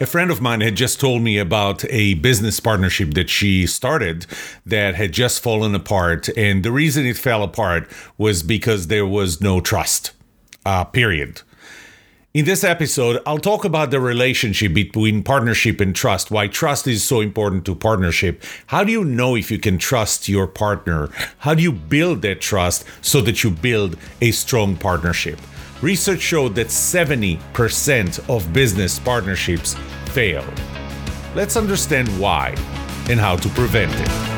A friend of mine had just told me about a business partnership that she started that had just fallen apart. And the reason it fell apart was because there was no trust, uh, period. In this episode, I'll talk about the relationship between partnership and trust, why trust is so important to partnership. How do you know if you can trust your partner? How do you build that trust so that you build a strong partnership? Research showed that 70% of business partnerships fail. Let's understand why and how to prevent it.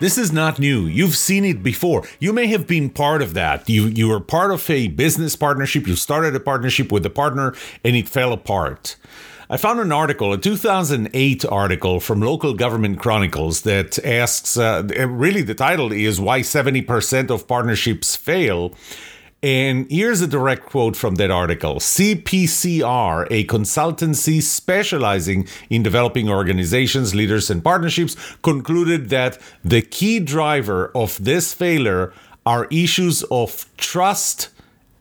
This is not new. You've seen it before. You may have been part of that. You you were part of a business partnership. You started a partnership with a partner and it fell apart. I found an article, a 2008 article from Local Government Chronicles that asks uh, really the title is Why 70% of Partnerships Fail. And here's a direct quote from that article CPCR, a consultancy specializing in developing organizations, leaders, and partnerships, concluded that the key driver of this failure are issues of trust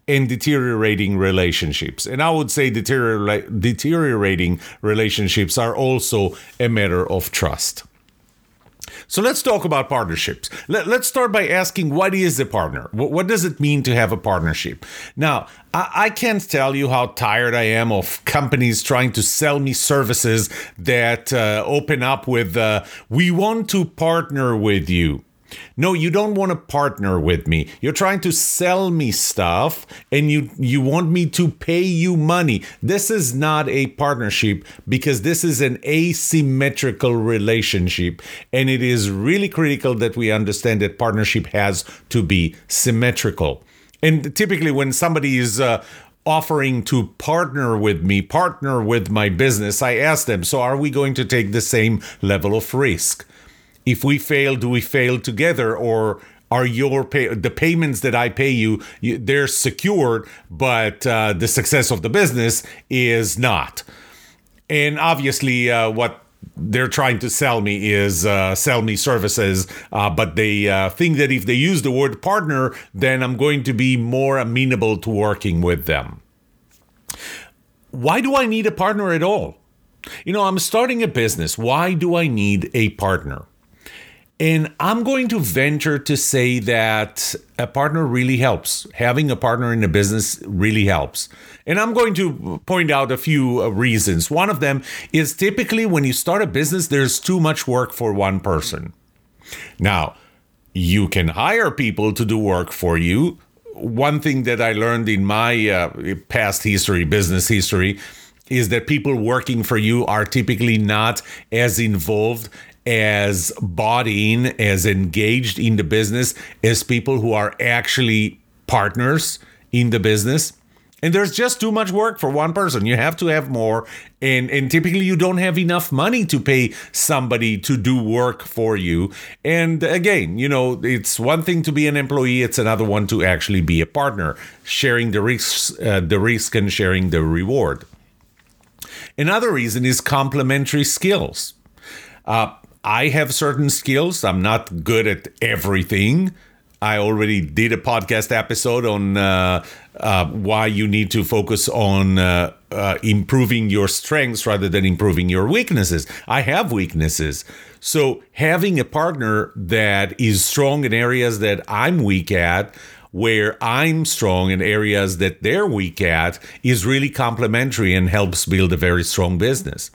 and deteriorating relationships. And I would say deteriorating relationships are also a matter of trust. So let's talk about partnerships. Let, us start by asking what is a partner? What, what, does it mean to have a partnership? Now, I, I can't tell you how tired I am of companies trying to sell me services that uh, open up with, uh, we want to partner with you. No, you don't want to partner with me. You're trying to sell me stuff and you you want me to pay you money. This is not a partnership because this is an asymmetrical relationship and it is really critical that we understand that partnership has to be symmetrical. And typically when somebody is uh, offering to partner with me, partner with my business, I ask them, so are we going to take the same level of risk? If we fail, do we fail together or are your pay the payments that I pay you, they're secured, but uh, the success of the business is not. And obviously, uh, what they're trying to sell me is uh, sell me services, uh, but they uh, think that if they use the word partner, then I'm going to be more amenable to working with them. Why do I need a partner at all? You know, I'm starting a business. Why do I need a partner? And I'm going to venture to say that a partner really helps. Having a partner in a business really helps. And I'm going to point out a few uh, reasons. One of them is typically when you start a business, there's too much work for one person. Now, you can hire people to do work for you. One thing that I learned in my uh, past history, business history, is that people working for you are typically not as involved as in, as engaged in the business as people who are actually partners in the business. And there's just too much work for one person. You have to have more. And, and typically, you don't have enough money to pay somebody to do work for you. And again, you know, it's one thing to be an employee, it's another one to actually be a partner, sharing the risks, uh, the risk and sharing the reward. Another reason is complementary skills. Uh, I have certain skills. I'm not good at everything. I already did a podcast episode on uh, uh, why you need to focus on uh, uh, improving your strengths rather than improving your weaknesses. I have weaknesses. So, having a partner that is strong in areas that I'm weak at, where I'm strong in areas that they're weak at, is really complementary and helps build a very strong business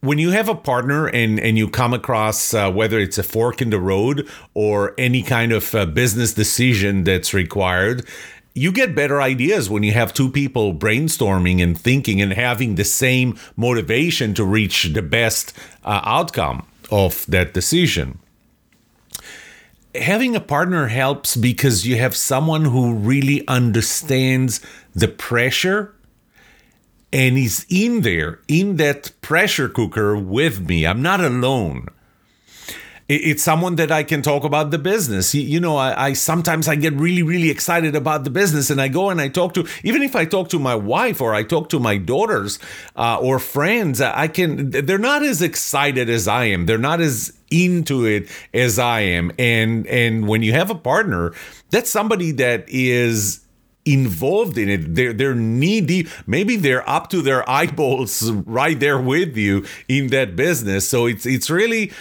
when you have a partner and and you come across uh, whether it's a fork in the road or any kind of uh, business decision that's required you get better ideas when you have two people brainstorming and thinking and having the same motivation to reach the best uh, outcome of that decision. Having a partner helps because you have someone who really understands the pressure and he's in there in that pressure cooker with me. I'm not alone it's someone that I can talk about the business. You know, I, I, sometimes I get really, really excited about the business, and I go and I talk to even if I talk to my wife or I talk to my daughters uh, or friends, I can. They're not as excited as I am. They're not as into it as I am. And and when you have a partner, that's somebody that is involved in it. They're they're knee deep. Maybe they're up to their eyeballs right there with you in that business. So it's it's really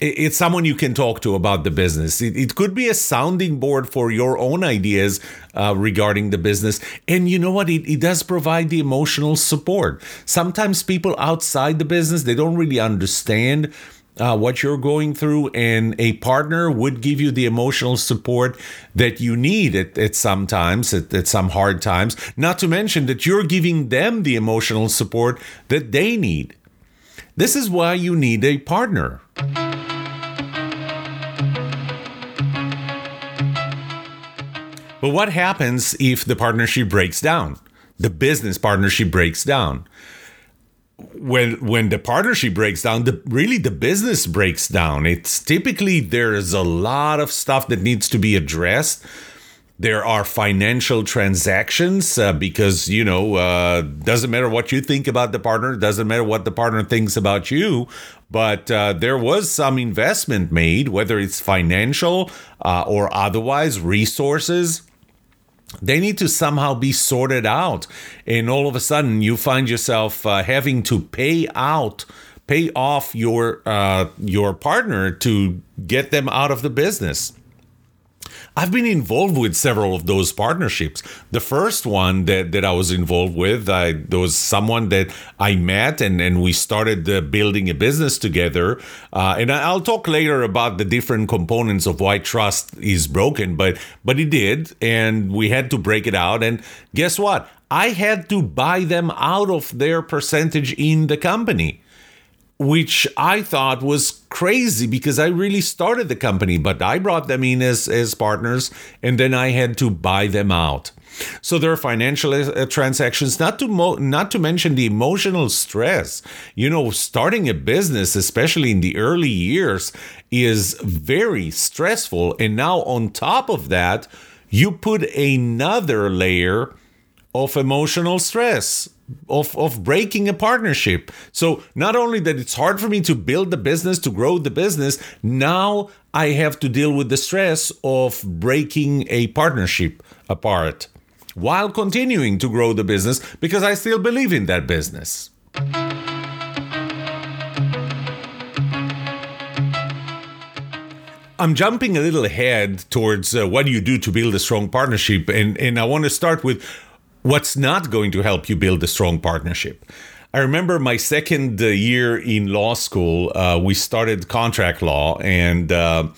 it's someone you can talk to about the business. It, it could be a sounding board for your own ideas uh, regarding the business. And you know what? It, it does provide the emotional support. Sometimes people outside the business, they don't really understand uh, what you're going through, and a partner would give you the emotional support that you need at, at some times, at, at some hard times. Not to mention that you're giving them the emotional support that they need. This is why you need a partner. But what happens if the partnership breaks down? The business partnership breaks down. When when the partnership breaks down, the really the business breaks down. It's typically there's a lot of stuff that needs to be addressed. There are financial transactions uh, because you know uh, doesn't matter what you think about the partner, doesn't matter what the partner thinks about you, but uh, there was some investment made, whether it's financial uh, or otherwise, resources they need to somehow be sorted out. And all of a sudden, you find yourself uh, having to pay out, pay off your uh, your partner to get them out of the business. I've been involved with several of those partnerships. The first one that, that I was involved with, I, there was someone that I met and, and we started uh, building a business together. Uh, and I'll talk later about the different components of why trust is broken, but but it did, and we had to break it out. And guess what? I had to buy them out of their percentage in the company which I thought was crazy because I really started the company, but I brought them in as, as partners and then I had to buy them out. So there are financial uh, transactions, not to mo- not to mention the emotional stress. You know, starting a business, especially in the early years, is very stressful. And now on top of that, you put another layer of emotional stress of of breaking a partnership. So not only that it's hard for me to build the business, to grow the business, now I have to deal with the stress of breaking a partnership apart while continuing to grow the business because I still believe in that business. I'm jumping a little ahead towards uh, what you do to build a strong partnership, and and I want to start with what's not going to help you build a strong partnership. I remember my second uh, year in law school, uh, we started contract law, and uh,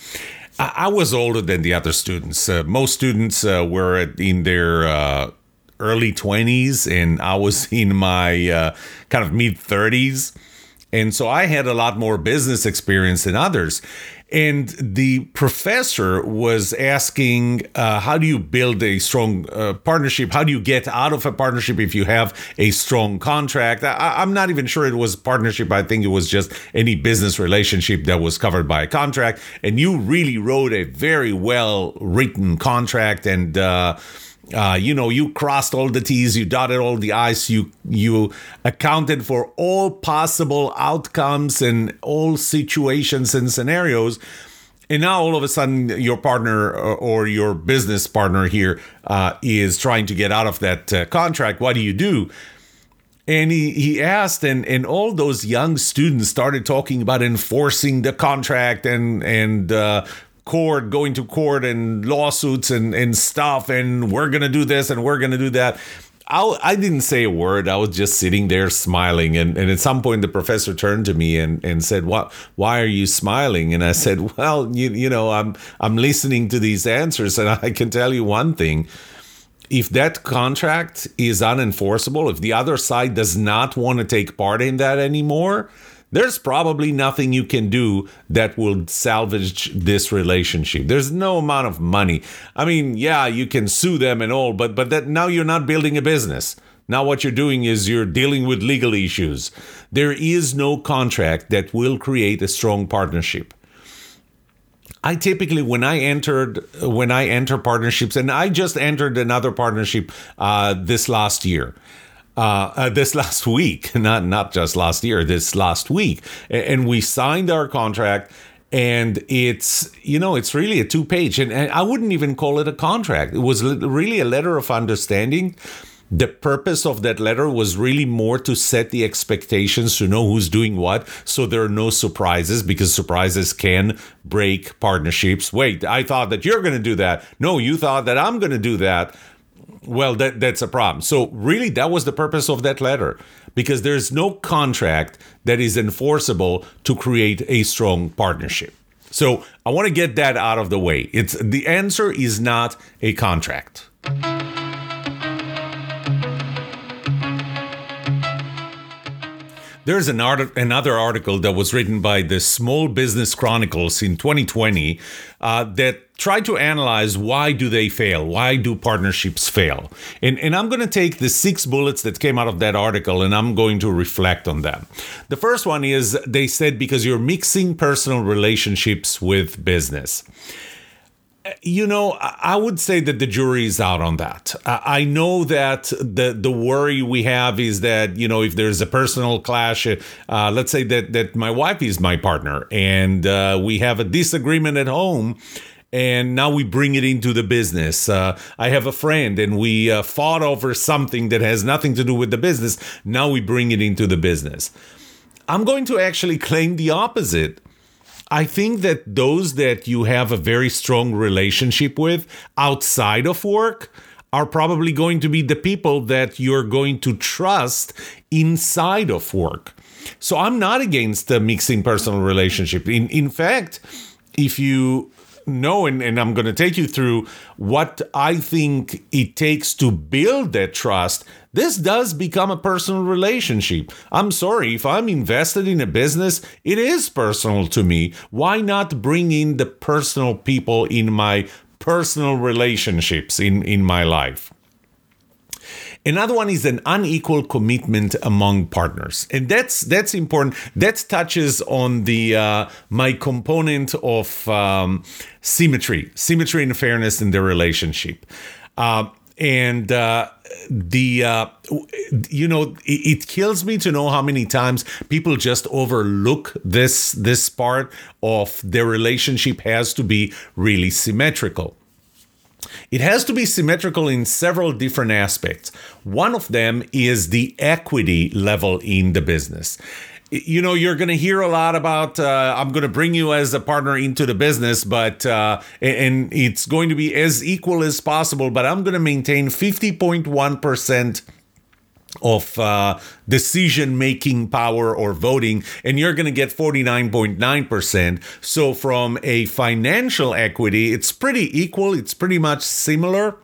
I-, was older than the other students. Uh, most students uh, were in their uh, early 20s, and I was in my kind of mid 30s. And so I had a lot more business experience than others. And the professor was asking, uh, how do you build a strong uh, partnership? How do you get out of a partnership if you have a strong contract? I, am not even sure it was partnership. I think it was just any business relationship that was covered by a contract. And you really wrote a very well written contract and, uh, uh, you know, you crossed all the T's, you dotted all the I's, you you accounted for all possible outcomes and all situations and scenarios. And now all of a sudden, your partner uh, or your business partner here uh, is trying to get out of that uh, contract. What do you do? And he, he asked, and, and all those young students started talking about enforcing the contract and and uh, court, going to court and lawsuits and, and stuff, and we're gonna do this and we're gonna do that. I, I didn't say a word. I was just sitting there smiling. And, and at some point, the professor turned to me and, and said, "What? Why are you smiling?" And I said, "Well, you, you know, I'm I'm listening to these answers, and I can tell you one thing: if that contract is unenforceable, if the other side does not want to take part in that anymore, there's probably nothing you can do that will salvage this relationship. There's no amount of money. I mean, yeah, you can sue them and all, but but that now you're not building a business. Now what you're doing is you're dealing with legal issues. There is no contract that will create a strong partnership. I typically when I entered when I enter partnerships, and I just entered another partnership uh, this last year. Uh, uh, this last week, not not just last year, this last week, and we signed our contract, and it's you know it's really a two page, and, and I wouldn't even call it a contract. It was really a letter of understanding. The purpose of that letter was really more to set the expectations to know who's doing what so there are no surprises because surprises can break partnerships. Wait i thought that you're going to do that. No you thought that i'm going to do that well that that's a problem. So really that was the purpose of that letter because there's no contract that is enforceable to create a strong partnership. So i want to get that out of the way. It's the answer is not a contract. There's an art- another article that was written by the Small Business Chronicles in 2020 uh, that tried to analyze why do they fail? Why do partnerships fail? And, and I'm going to take the six bullets that came out of that article and I'm going to reflect on them. The first one is they said because you're mixing personal relationships with business you know, I would say that the jury is out on that. I know that the the worry we have is that you know if there's a personal clash, uh, let's say that that my wife is my partner and uh, we have a disagreement at home. And now we bring it into the business. Uh, I have a friend, and we uh, fought over something that has nothing to do with the business. Now we bring it into the business. I'm going to actually claim the opposite I think that those that you have a very strong relationship with outside of work are probably going to be the people that you're going to trust inside of work. So I'm not against mixing personal relationship. In in fact, if you know, and, and I'm going to take you through what I think it takes to build that trust. This does become a personal relationship. I'm sorry, if I'm invested in a business, it is personal to me. Why not bring in the personal people in my personal relationships in, in my life? Another one is an unequal commitment among partners, and that's that's important. That touches on the uh, my component of um, symmetry, symmetry and fairness in the relationship. Uh, and uh, the uh, you know it, kills me to know how many times people just overlook this this part of their relationship has to be really symmetrical it has to be symmetrical in several different aspects. One of them is the equity level in the business you know you're going to hear a lot about uh, i'm going to bring you as a partner into the business but uh, and it's going to be as equal as possible but i'm going to maintain 50.1% of uh, decision making power or voting, and you're going to get 49.9%. So, from a financial equity, it's pretty equal, it's pretty much similar,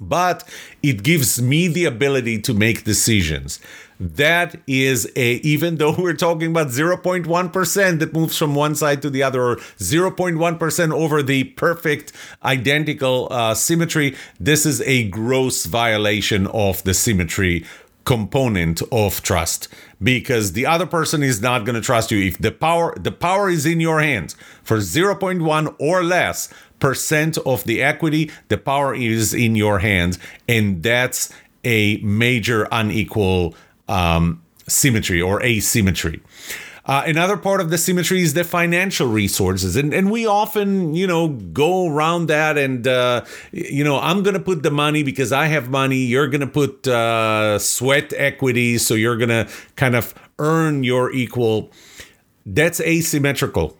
but it gives me the ability to make decisions. That is a, even though we're talking about 0.1% that moves from one side to the other, or 0.1% over the perfect identical uh, symmetry, this is a gross violation of the symmetry component of trust. Because the other person is not going to trust you. If the power the power is in your hands for 0.1 or less percent of the equity the power is in your hands. And that's a major unequal um, symmetry or asymmetry. Uh, another part of the symmetry is the financial resources, and and we often you know go around that, and uh, you know I'm to put the money because I have money. You're to put uh, sweat equity, so you're to kind of earn your equal. That's asymmetrical,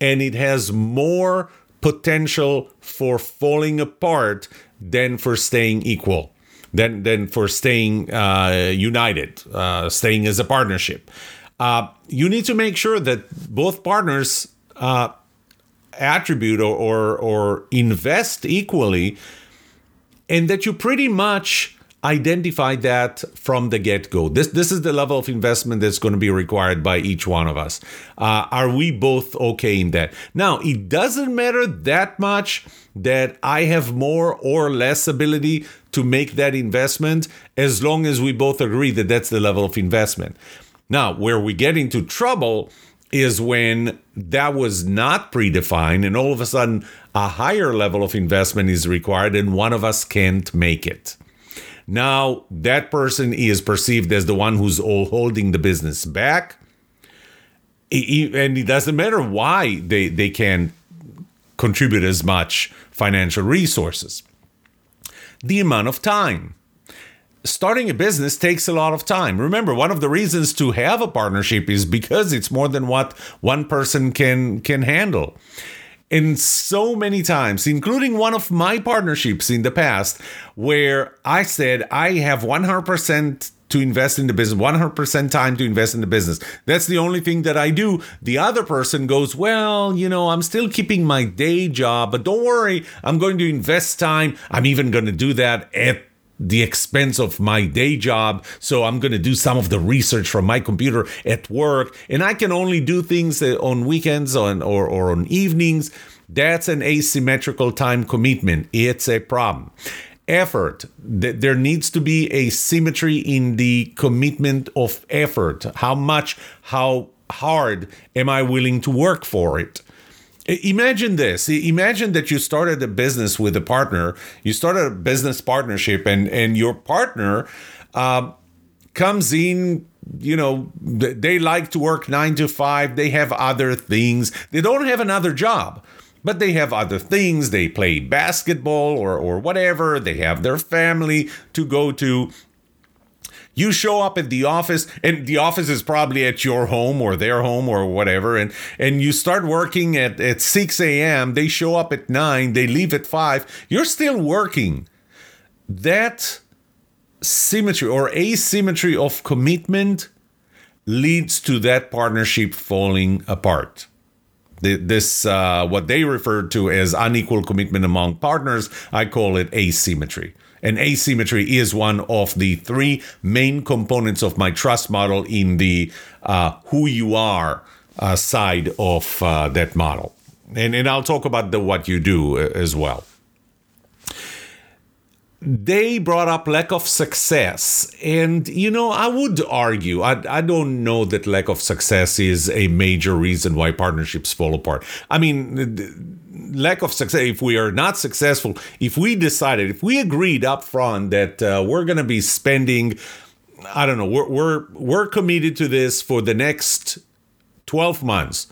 and it has more potential for falling apart than for staying equal than than for staying uh, united, uh, staying as a partnership. Uh, you need to make sure that both partners uh, attribute or, or, or invest equally, and that you pretty much identify that from the get-go. This this is the level of investment that's going to be required by each one of us. Uh, are we both okay in that? Now it doesn't matter that much that i have more or less ability to make that investment as long as we both agree that that's the level of investment. Now where we get into trouble is when that was not predefined and all of a sudden a higher level of investment is required and one of us can't make it now that person is perceived as the one who's all holding the business back. And it doesn't matter why they, they can't contribute as much financial resources. The amount of time. Starting a business takes a lot of time. Remember, one of the reasons to have a partnership is because it's more than what one person can can handle in so many times, including one of my partnerships in the past, where I said I have 100% to invest in the business, 100% time to invest in the business. That's the only thing that I do. The other person goes, Well, you know, I'm still keeping my day job, but don't worry, I'm going to invest time. I'm even going to do that at the expense of my day job. So I'm going to do some of the research from my computer at work. And I can only do things uh, on weekends on, or, or on evenings. That's an asymmetrical time commitment. It's a problem. Effort. There needs to be a symmetry in the commitment of effort. How much, how hard am I willing to work for it? Imagine this. Imagine that you started a business with a partner. You started a business partnership, and and your partner uh, comes in. You know, they like to work nine to five. They have other things. They don't have another job, but they have other things. They play basketball or or whatever. They have their family to go to. You show up at the office, and the office is probably at your home or their home or whatever, and and you start working at, at 6 a.m. They show up at 9, they leave at 5. You're still working. That symmetry or asymmetry of commitment leads to that partnership falling apart. This, uh, what they refer to as unequal commitment among partners, I call it asymmetry. And asymmetry is one of the three main components of my trust model in the uh, who you are uh, side of uh, that model. And, and I'll talk about the what you do uh, as well. They brought up lack of success. And, you know, I would argue, I, I don't know that lack of success is a major reason why partnerships fall apart. I mean, lack of success, if we are not successful, if we decided, if we agreed up front that uh, we're going to be spending, I don't know, we're, we're we're committed to this for the next 12 months.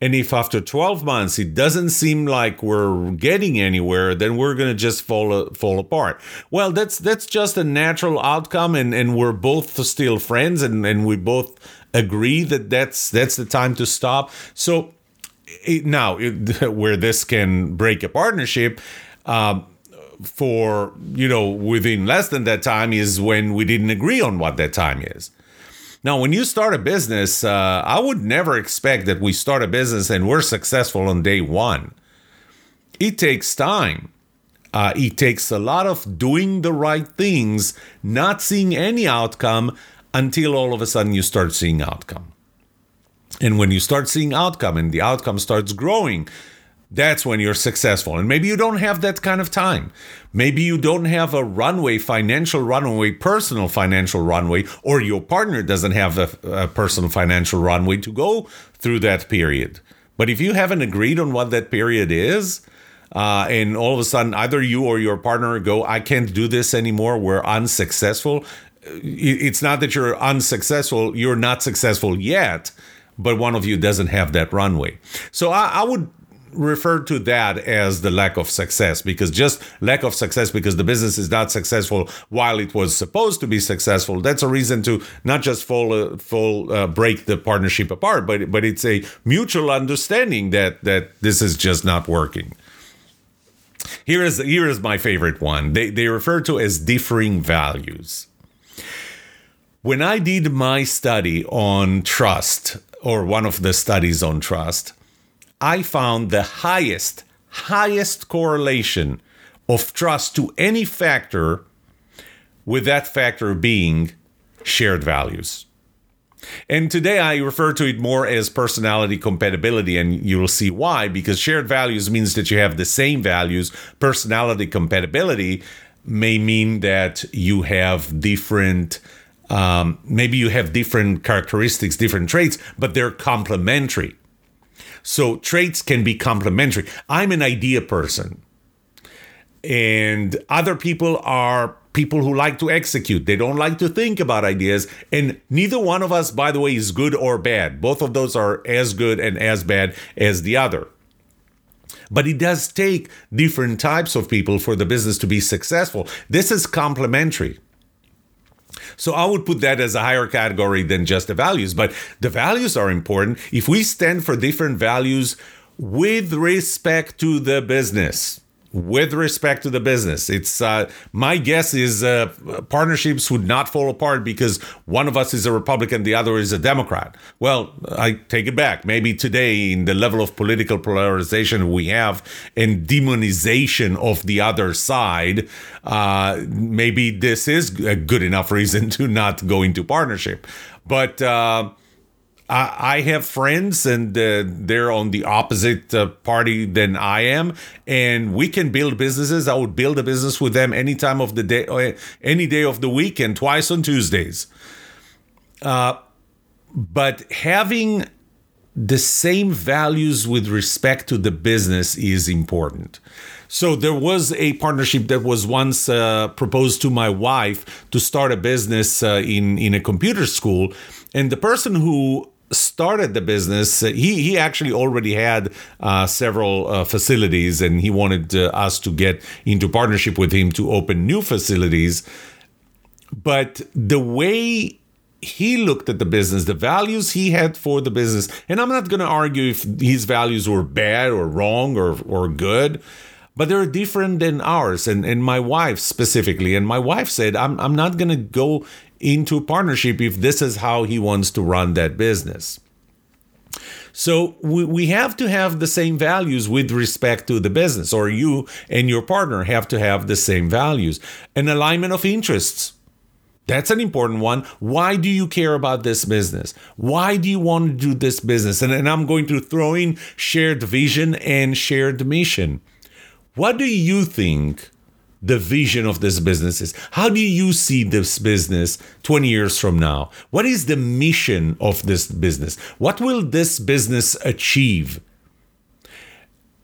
And if after 12 months it doesn't seem like we're getting anywhere, then we're going to just fall fall apart. Well, that's that's just a natural outcome and and we're both still friends and and we both agree that that's that's the time to stop. So now where this can break a partnership um, for you know within less than that time is when we didn't agree on what that time is. Now when you start a business uh, i would never expect that we start a business and we're successful on day one. It takes time. Uh, it takes a lot of doing the right things not seeing any outcome until all of a sudden you start seeing outcome and when you start seeing outcome and the outcome starts growing, that's when you're successful. And maybe you don't have that kind of time. Maybe you don't have a runway, financial runway, personal financial runway, or your partner doesn't have a, a, personal financial runway to go through that period. But if you haven't agreed on what that period is, uh, and all of a sudden either you or your partner go, I can't do this anymore, we're unsuccessful. It's not that you're unsuccessful, you're not successful yet but one of you doesn't have that runway. So I, I would refer to that as the lack of success because just lack of success because the business is not successful while it was supposed to be successful that's a reason to not just fall uh, fall uh, break the partnership apart but but it's a mutual understanding that that this is just not working. Here is here is my favorite one. They they refer to as differing values. When I did my study on trust or one of the studies on trust, I found the highest, highest correlation of trust to any factor with that factor being shared values. And today I refer to it more as personality compatibility, and you will see why. Because shared values means that you have the same values. Personality compatibility may mean that you have different, um, maybe you have different characteristics, different traits, but they're complementary. So traits can be complementary. I'm an idea person, and other people are people who like to execute. They don't like to think about ideas. And neither one of us, by the way, is good or bad. Both of those are as good and as bad as the other. But it does take different types of people for the business to be successful. This is complementary. So I would put that as a higher category than just the values. But the values are important. If we stand for different values with respect to the business, with respect to the business. It's uh, my guess is uh, partnerships would not fall apart because one of us is a Republican, the other is a Democrat. Well, I take it back. Maybe today, in the level of political polarization we have and demonization of the other side, uh, maybe this is a good enough reason to not go into partnership. But uh, I, have friends and uh, they're on the opposite uh, party than I am, and we can build businesses. I would build a business with them any time of the day, uh, any day of the week, and twice on Tuesdays. Uh, but having the same values with respect to the business is important. So there was a partnership that was once uh, proposed to my wife to start a business uh, in in a computer school, and the person who started the business, uh, he he actually already had uh, several uh, facilities, and he wanted uh, us to get into partnership with him to open new facilities. But the way he looked at the business, the values he had for the business, and I'm not going to argue if his values were bad or wrong or or good but they're different than ours and, and my wife specifically and my wife said i'm, I'm not going to go into partnership if this is how he wants to run that business. So we, we have to have the same values with respect to the business, or you and your partner have to have the same values. An alignment of interests. That's an important one. Why do you care about this business? Why do you want to do this business? And, and I'm going to throw in shared vision and shared mission. What do you think the vision of this business is. How do you see this business 20 years from now? What is the mission of this business? What will this business achieve?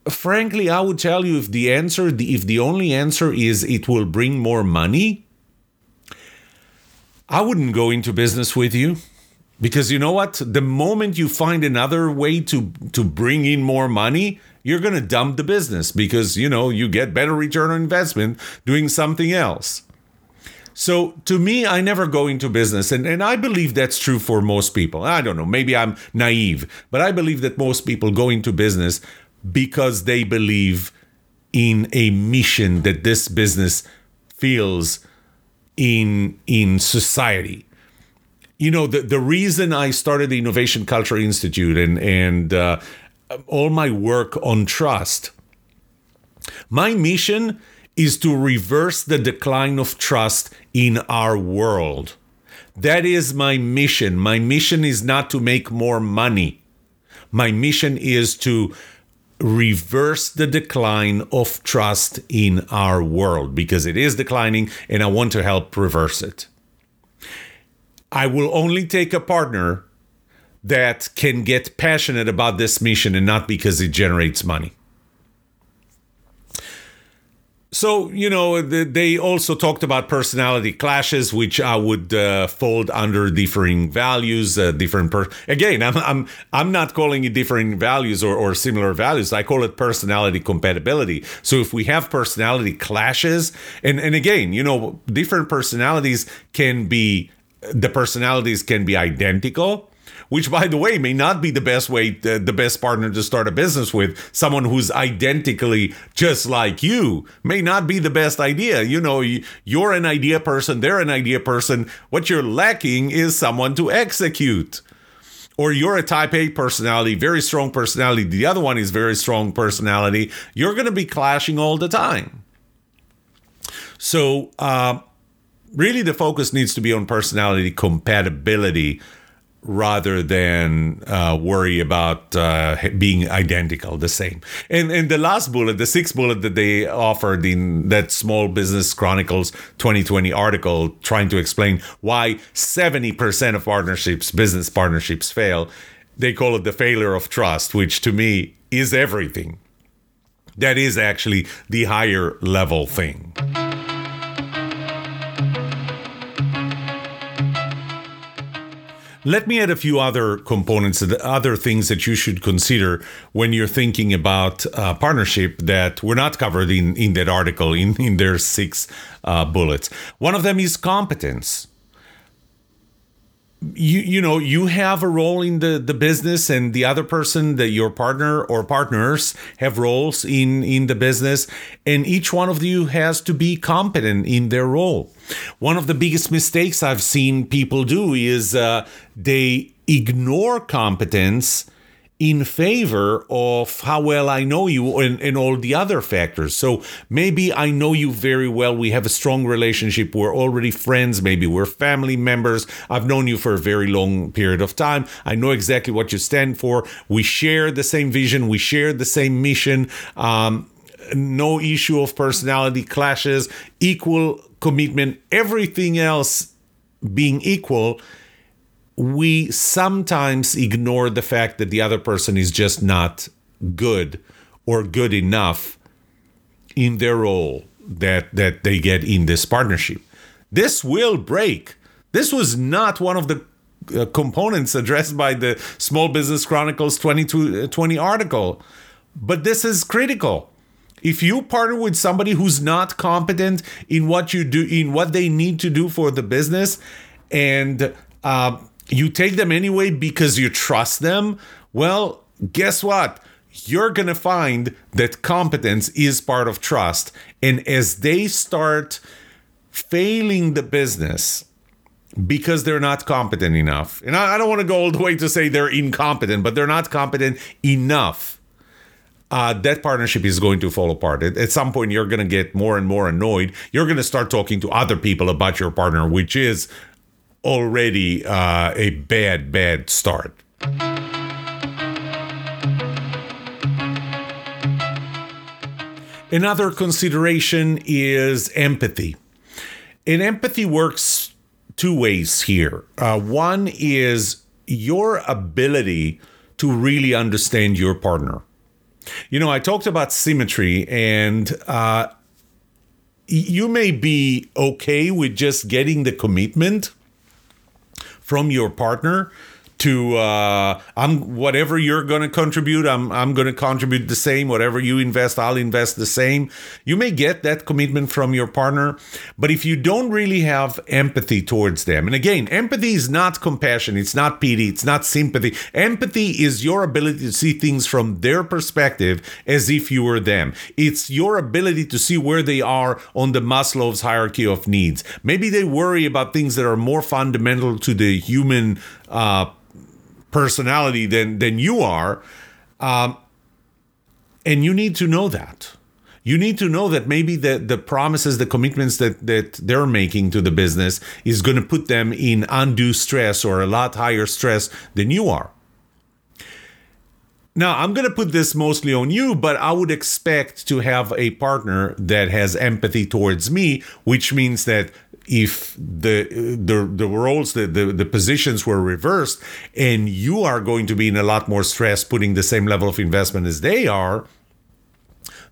Frankly, I would tell you if the answer, if the only answer is it will bring more money, I wouldn't go into business with you. Because you know what? The moment you find another way to to bring in more money, you're going to dump the business because you know you get better return on investment doing something else. So to me, I never go into business, and, and I believe that's true for most people. I don't know, maybe I'm naive, but I believe that most people go into business because they believe in a mission that this business feels in in society you know the, the reason i started the innovation culture institute and and uh, Um, all my work on trust. My mission is to reverse the decline of trust in our world. That is my mission. My mission is not to make more money. My mission is to reverse the decline of trust in our world because it is declining and i want to help reverse it. I will only take a partner that can get passionate about this mission and not because it generates money. So, you know, they also talked about personality clashes, which I would uh, fold under differing values, uh, different per. Again, I'm I'm I'm not calling it differing values or, or similar values. I call it personality compatibility. So if we have personality clashes, and and again, you know, different personalities can be the personalities can be identical which by the way may not be the best way to, the best partner to start a business with. Someone who's identically just like you may not be the best idea. You know you're an idea person they're an idea person. What you're lacking is someone to execute. Or you're a type A personality, very strong personality, the other one is very strong personality, you're going to be clashing all the time. So, uh, really the focus needs to be on personality compatibility rather than uh, worry about uh, being identical, the same. And and the last bullet, the sixth bullet that they offered in that Small Business Chronicles 2020 article, trying to explain why 70% of partnerships, business partnerships, fail. They call it the failure of trust, which to me is everything. That is actually the higher level thing. Let me add a few other components, other things that you should consider when you're thinking about uh, partnership that were not covered in, in that article, in, in their six uh, bullets. One of them is competence you you know you have a role in the the business and the other person that your partner or partners have roles in in the business. And each one of you has to be competent in their role. One of the biggest mistakes i've seen people do is uh, they ignore competence in favor of how well I know you and, and all the other factors. So maybe I know you very well. We have a strong relationship. We're already friends. Maybe we're family members. I've known you for a very long period of time. I know exactly what you stand for. We share the same vision. We share the same mission. Um, no issue of personality clashes, equal commitment, everything else being equal we sometimes ignore the fact that the other person is just not good or good enough in their role that that they get in this partnership. This will break. This was not one of the uh, components addressed by the Small Business Chronicles 2020 uh, article, but this is critical. If you partner with somebody who's not competent in what you do, in what they need to do for the business, and uh, you take them anyway because you trust them, well, guess what? You're going to find that competence is part of trust. And as they start failing the business because they're not competent enough, and I, don't want to go all the way to say they're incompetent, but they're not competent enough. Uh, that partnership is going to fall apart. At, at some point, you're going to get more and more annoyed. You're going to start talking to other people about your partner, which is already uh, a bad, bad start. Another consideration is empathy. And empathy works two ways here. Uh, one is your ability to really understand your partner. You know, I talked about symmetry, and uh, you may be okay with just getting the commitment from your partner to uh, I'm whatever you're going to contribute, I'm I'm going to contribute the same. Whatever you invest, I'll invest the same. You may get that commitment from your partner, but if you don't really have empathy towards them, and again, empathy is not compassion, it's not pity, it's not sympathy. Empathy is your ability to see things from their perspective as if you were them. It's your ability to see where they are on the Maslow's hierarchy of needs. Maybe they worry about things that are more fundamental to the human. Uh, personality than than you are, um, and you need to know that. You need to know that maybe the the promises, the commitments that that they're making to the business is going to put them in undue stress or a lot higher stress than you are. Now, I'm going to put this mostly on you, but I would expect to have a partner that has empathy towards me, which means that if the the the roles the, the the positions were reversed and you are going to be in a lot more stress putting the same level of investment as they are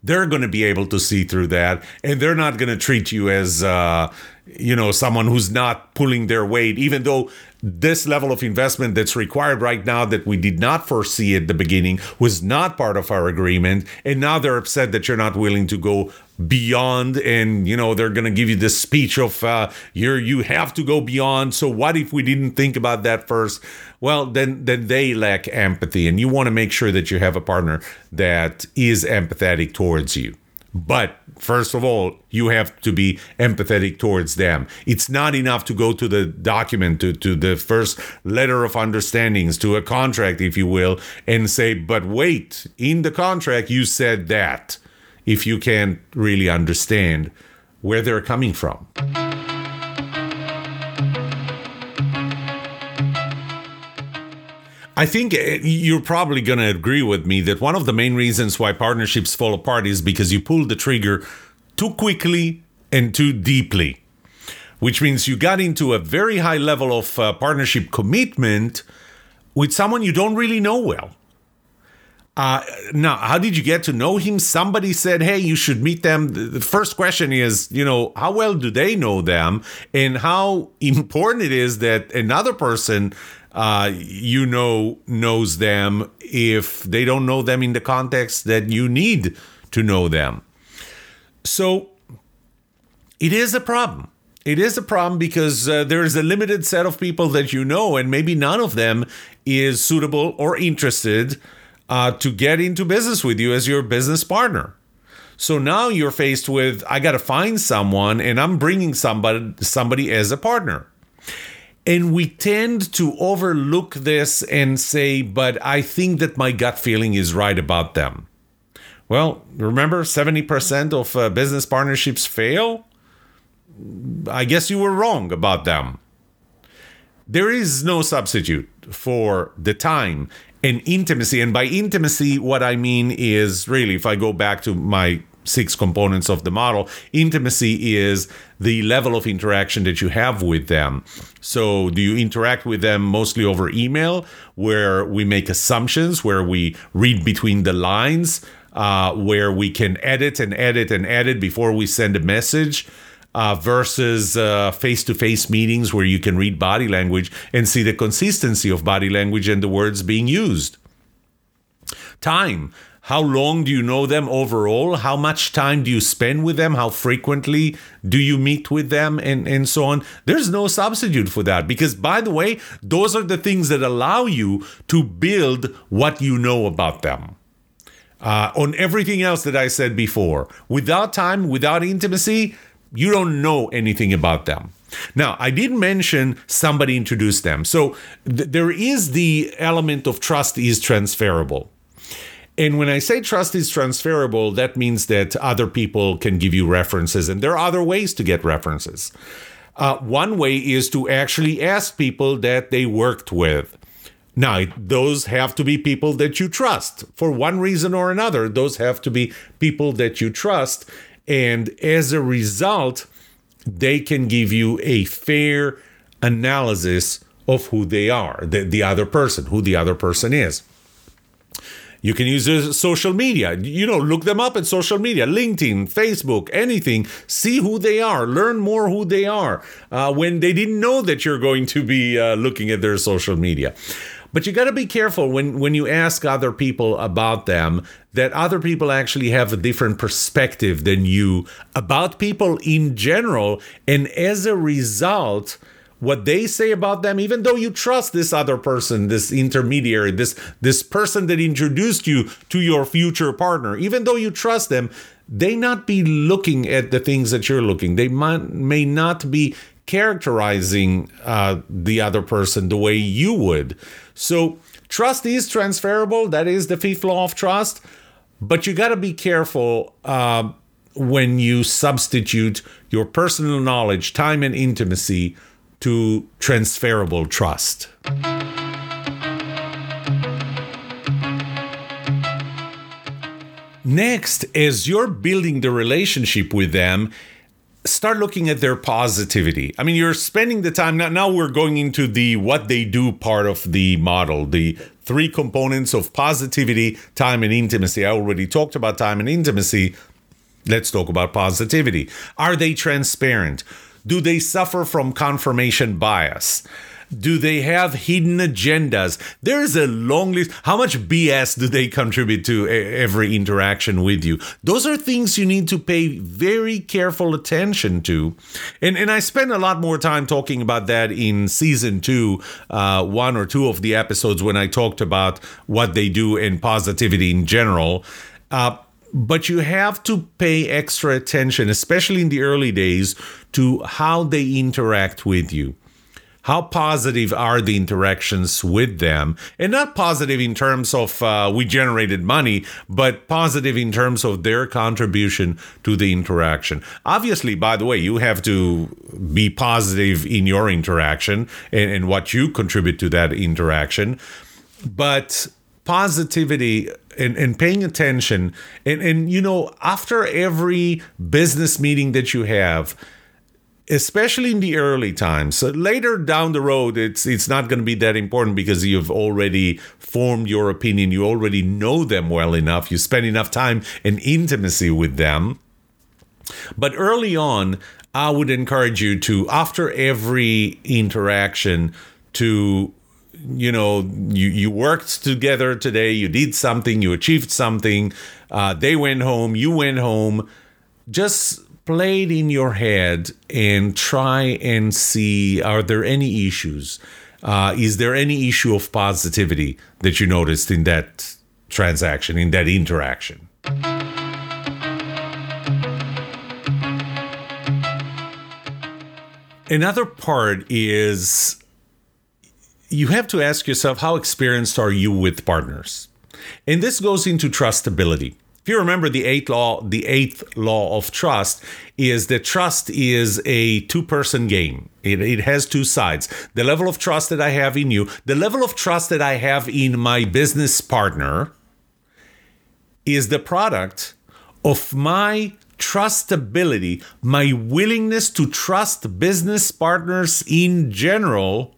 they're going to be able to see through that and they're not going to treat you as uh, you know someone who's not pulling their weight even though this level of investment that's required right now that we did not foresee at the beginning was not part of our agreement. And now they're upset that you're not willing to go beyond and you know they're going to give you this speech of uh, you're you have to go beyond. So what if we didn't think about that first? Well then then they lack empathy. And you want to make sure that you have a partner that is empathetic towards you but first of all, you have to be empathetic towards them. It's not enough to go to the document, to, to the first letter of understandings, to a contract, if you will, and say, but wait, in the contract, you said that if you can't really understand where they're coming from. I think uh, you're probably going to agree with me that one of the main reasons why partnerships fall apart is because you pull the trigger too quickly and too deeply, which means you got into a very high level of uh, partnership commitment with someone you don't really know well. Uh, now, how did you get to know him? Somebody said, hey, you should meet them. The first question is, you know, how well do they know them? And how important it is that another person uh, you know knows them if they don't know them in the context that you need to know them. So it is a problem. It is a problem because uh, there is a limited set of people that you know, and maybe none of them is suitable or interested uh, to get into business with you as your business partner. So now you're faced with I got to find someone, and I'm bringing somebody somebody as a partner. And we tend to overlook this and say, but I think that my gut feeling is right about them. Well, remember 70% of uh, business partnerships fail? I guess you were wrong about them. There is no substitute for the time and intimacy. And by intimacy, what I mean is really, if I go back to my six components of the model, intimacy is the level of interaction that you have with them. So, do you interact with them mostly over email, where we make assumptions, where we read between the lines, uh, where we can edit and edit and edit before we send a message? Uh, versus face to face meetings where you can read body language and see the consistency of body language and the words being used. Time. How long do you know them overall? How much time do you spend with them? How frequently do you meet with them? And, and so on. There's no substitute for that because, by the way, those are the things that allow you to build what you know about them. Uh, on everything else that I said before, without time, without intimacy, you don't know anything about them. Now, I did mention somebody introduced them. So th- there is the element of trust is transferable. And when I say trust is transferable, that means that other people can give you references, and there are other ways to get references. Uh, one way is to actually ask people that they worked with. Now, those have to be people that you trust for one reason or another. Those have to be people that you trust. And as a result, they can give you a fair analysis of who they are, the, the other person, who the other person is. You can use social media. You know, look them up at social media, LinkedIn, Facebook, anything. See who they are. Learn more who they are uh, when they didn't know that you're going to be uh, looking at their social media. But you got to be careful when when you ask other people about them that other people actually have a different perspective than you about people in general. And as a result what they say about them even though you trust this other person this intermediary this this person that introduced you to your future partner even though you trust them they not be looking at the things that you're looking. They might, may not be characterizing uh, the other person the way you would so trust is transferable. That is the fifth law of trust. But you got to be careful uh, when you substitute your personal knowledge, time, and intimacy to transferable trust. Next, as you're building the relationship with them, start looking at their positivity. I mean, you're spending the time now. Now we're going into the what they do part of the model, the three components of positivity, time, and intimacy. I already talked about time and intimacy. Let's talk about positivity. Are they transparent? Do they suffer from confirmation bias? Do they have hidden agendas? There's a long list. How much BS do they contribute to every interaction with you? Those are things you need to pay very careful attention to. And, and I spent a lot more time talking about that in season two, uh, one or two of the episodes when I talked about what they do and positivity in general. Uh, but you have to pay extra attention, especially in the early days, to how they interact with you how positive are the interactions with them? And not positive in terms of uh, we generated money but positive in terms of their contribution to the interaction. Obviously by the way you have to be positive in your interaction and, and what you contribute to that interaction. But positivity and, and paying attention and, and you know after every business meeting that you have especially in the early times. So later down the road it's it's not going to be that important because you've already formed your opinion. You already know them well enough. You spend enough time and intimacy with them. But early on i would encourage you to after every interaction to you know you you worked together today you did something you achieved something uh, they went home you went home. Just play it in your head and try and see are there any issues uh, is there any issue of positivity that you noticed in that transaction in that interaction another part is you have to ask yourself how experienced are you with partners? And this goes into trustability. If you remember the eighth law, the eighth law of trust is that trust is a two-person game. It, it has two sides. The level of trust that I have in you, the level of trust that I have in my business partner is the product of my trustability, my willingness to trust business partners in general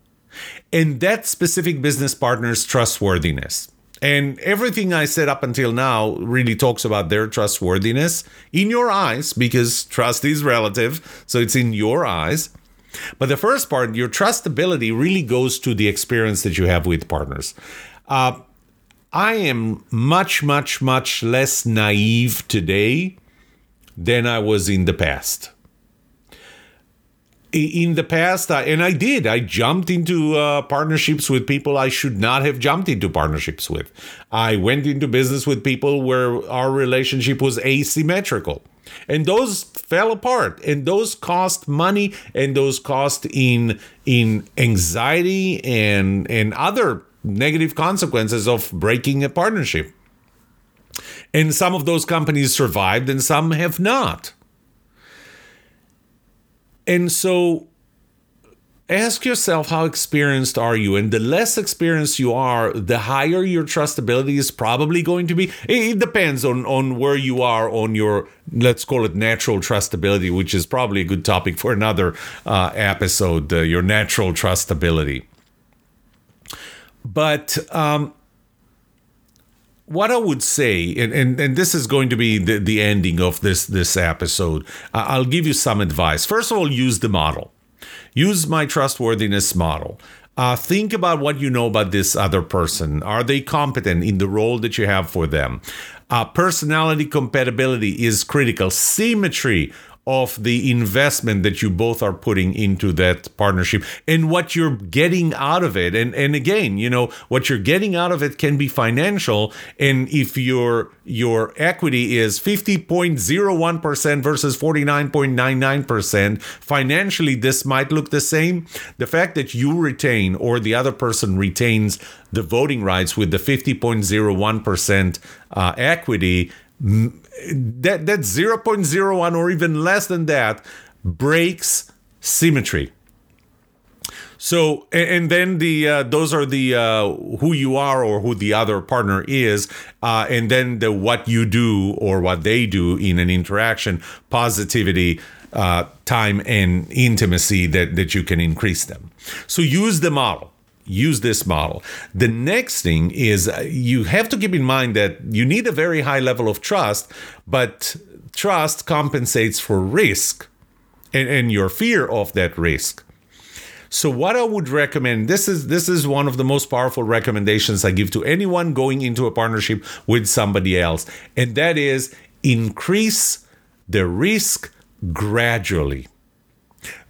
and that specific business partner's trustworthiness. And everything I said up until now really talks about their trustworthiness in your eyes, because trust is relative, so it's in your eyes. But the first part, your trustability, really goes to the experience that you have with partners. Uh, I am much, much, much less naive today than I was in the past in the past, and I did, I jumped into uh, partnerships with people I should not have jumped into partnerships with. I went into business with people where our relationship was asymmetrical. And those fell apart, and those cost money, and those cost in in anxiety and and other negative consequences of breaking a partnership. And some of those companies survived, and some have not. And so ask yourself how experienced are you? And the less experienced you are the higher your trustability is probably going to be. It depends on on where you are on your let's call it natural trustability which is probably a good topic for another uh, episode uh, your natural trustability but um, what I would say, and, and, and this is going to be the, the ending of this this episode, I'll give you some advice. First of all, use the model. Use my trustworthiness model. Uh, think about what you know about this other person. Are they competent in the role that you have for them? Uh, personality compatibility is critical. Symmetry of the investment that you both are putting into that partnership and what you're getting out of it. And and again, you know, what you're getting out of it can be financial. And if your your equity is 50.01% versus 49.99%, financially this might look the same. The fact that you retain or the other person retains the voting rights with the 50.01% uh, equity that that 0.01 or even less than that breaks symmetry. So and then the uh, those are the uh, who you are or who the other partner is uh, and then the what you do or what they do in an interaction positivity uh, time and intimacy that that you can increase them. So use the model use this model. The next thing is uh, you have to keep in mind that you need a very high level of trust, but trust compensates for risk and, and your fear of that risk. So what I would recommend this is this is one of the most powerful recommendations I give to anyone going into a partnership with somebody else and that is increase the risk gradually.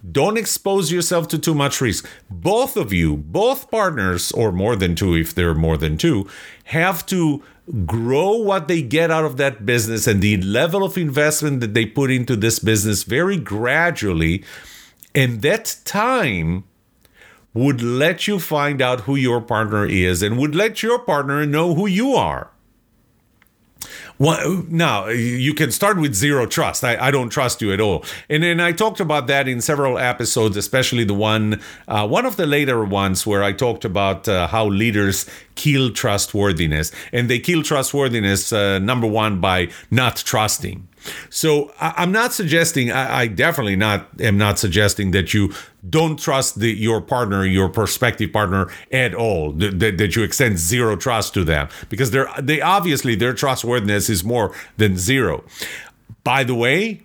Don't expose yourself to too much risk. Both of you, both partners, or more than two if there are more than two, have to grow what they get out of that business and the level of investment that they put into this business very gradually. And that time would let you find out who your partner is and would let your partner know who you are Now you can start with zero trust. I, I don't trust you at all. And then I talked about that in several episodes, especially the one, uh, one of the later ones where I talked about uh, how leaders kill trustworthiness. And they kill trustworthiness, uh, number one, by not trusting. So I, am not suggesting, I, I, definitely not am not suggesting that you don't trust the, your partner, your prospective partner at all, that, that, you extend zero trust to them because they're, they obviously their trustworthiness is more than zero. By the way,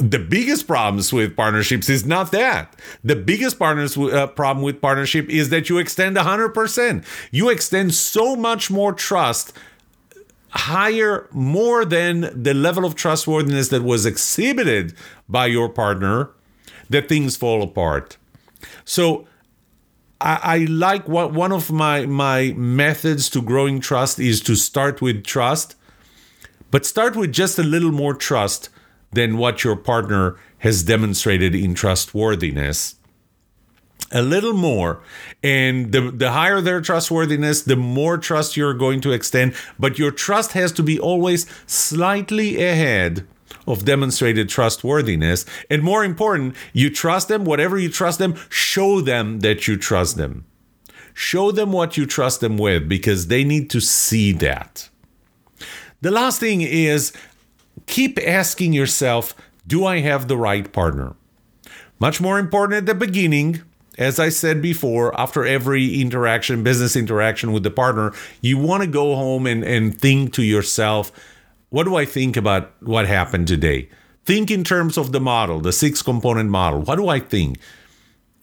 the biggest problems with partnerships is not that. The biggest partners uh, problem with partnership is that you extend 100%. You extend so much more trust higher more than the level of trustworthiness that was exhibited by your partner that things fall apart. So I, I like what one of my my methods to growing trust is to start with trust but start with just a little more trust than what your partner has demonstrated in trustworthiness a little more. And the the higher their trustworthiness the more trust you're going to extend. But your trust has to be always slightly ahead of demonstrated trustworthiness. And more important you trust them whatever you trust them show them that you trust them. Show them what you trust them with because they need to see that. The last thing is keep asking yourself do i have the right partner? Much more important at the beginning as I said before, after every interaction, business interaction with the partner, you want to go home and, and think to yourself, what do I think about what happened today? Think in terms of the model, the six component model. What do I think?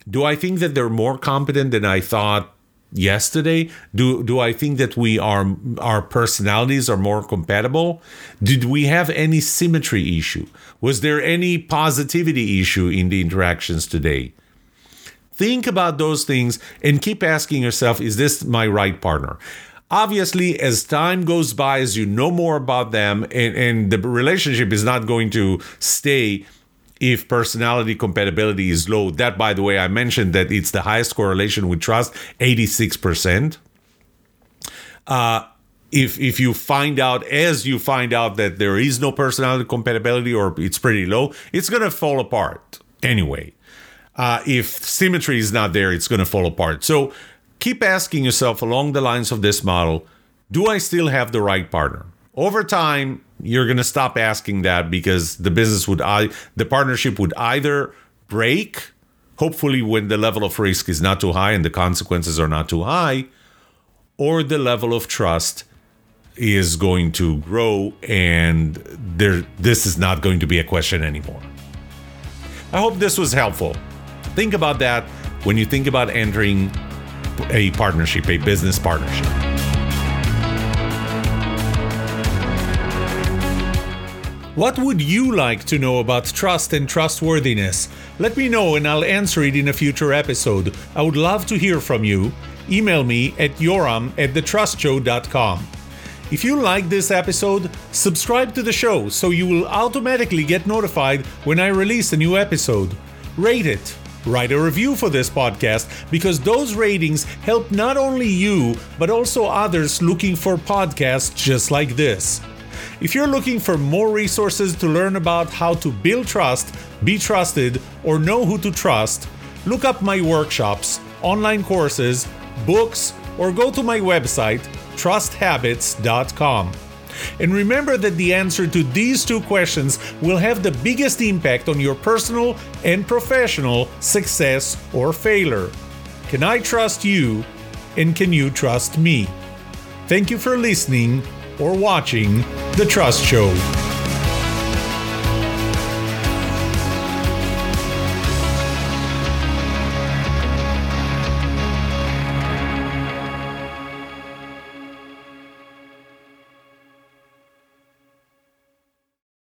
Do I think that they're more competent than I thought yesterday? Do do I think that we are our personalities are more compatible? Did we have any symmetry issue? Was there any positivity issue in the interactions today? Think about those things and keep asking yourself, is this my right partner? Obviously, as time goes by, as you know more about them, and, and the relationship is not going to stay if personality compatibility is low. That, by the way, I mentioned that it's the highest correlation with trust, 86%. Uh, if if you find out as you find out that there is no personality compatibility or it's pretty low, it's gonna fall apart anyway uh, if symmetry is not there, it's going to fall apart. So keep asking yourself along the lines of this model do I still have the right partner? Over time, you're going to stop asking that because the business would, the partnership would either break, hopefully, when the level of risk is not too high and the consequences are not too high, or the level of trust is going to grow and there this is not going to be a question anymore. I hope this was helpful. Think about that when you think about entering a partnership, a business partnership. What would you like to know about trust and trustworthiness? Let me know and I'll answer it in a future episode. I would love to hear from you. Email me at yoram at thetrustshow.com. If you like this episode, subscribe to the show so you will automatically get notified when I release a new episode. Rate it write a review for this podcast because those ratings help not only you, but also others looking for podcasts just like this. If you're looking for more resources to learn about how to build trust, be trusted, or know who to trust, look up my workshops, online courses, books, or go to my website, trusthabits.com. And remember that the answer to these two questions will have the biggest impact on your personal and professional success or failure. Can I trust you? And can you trust me? Thank you for listening or watching The Trust Show.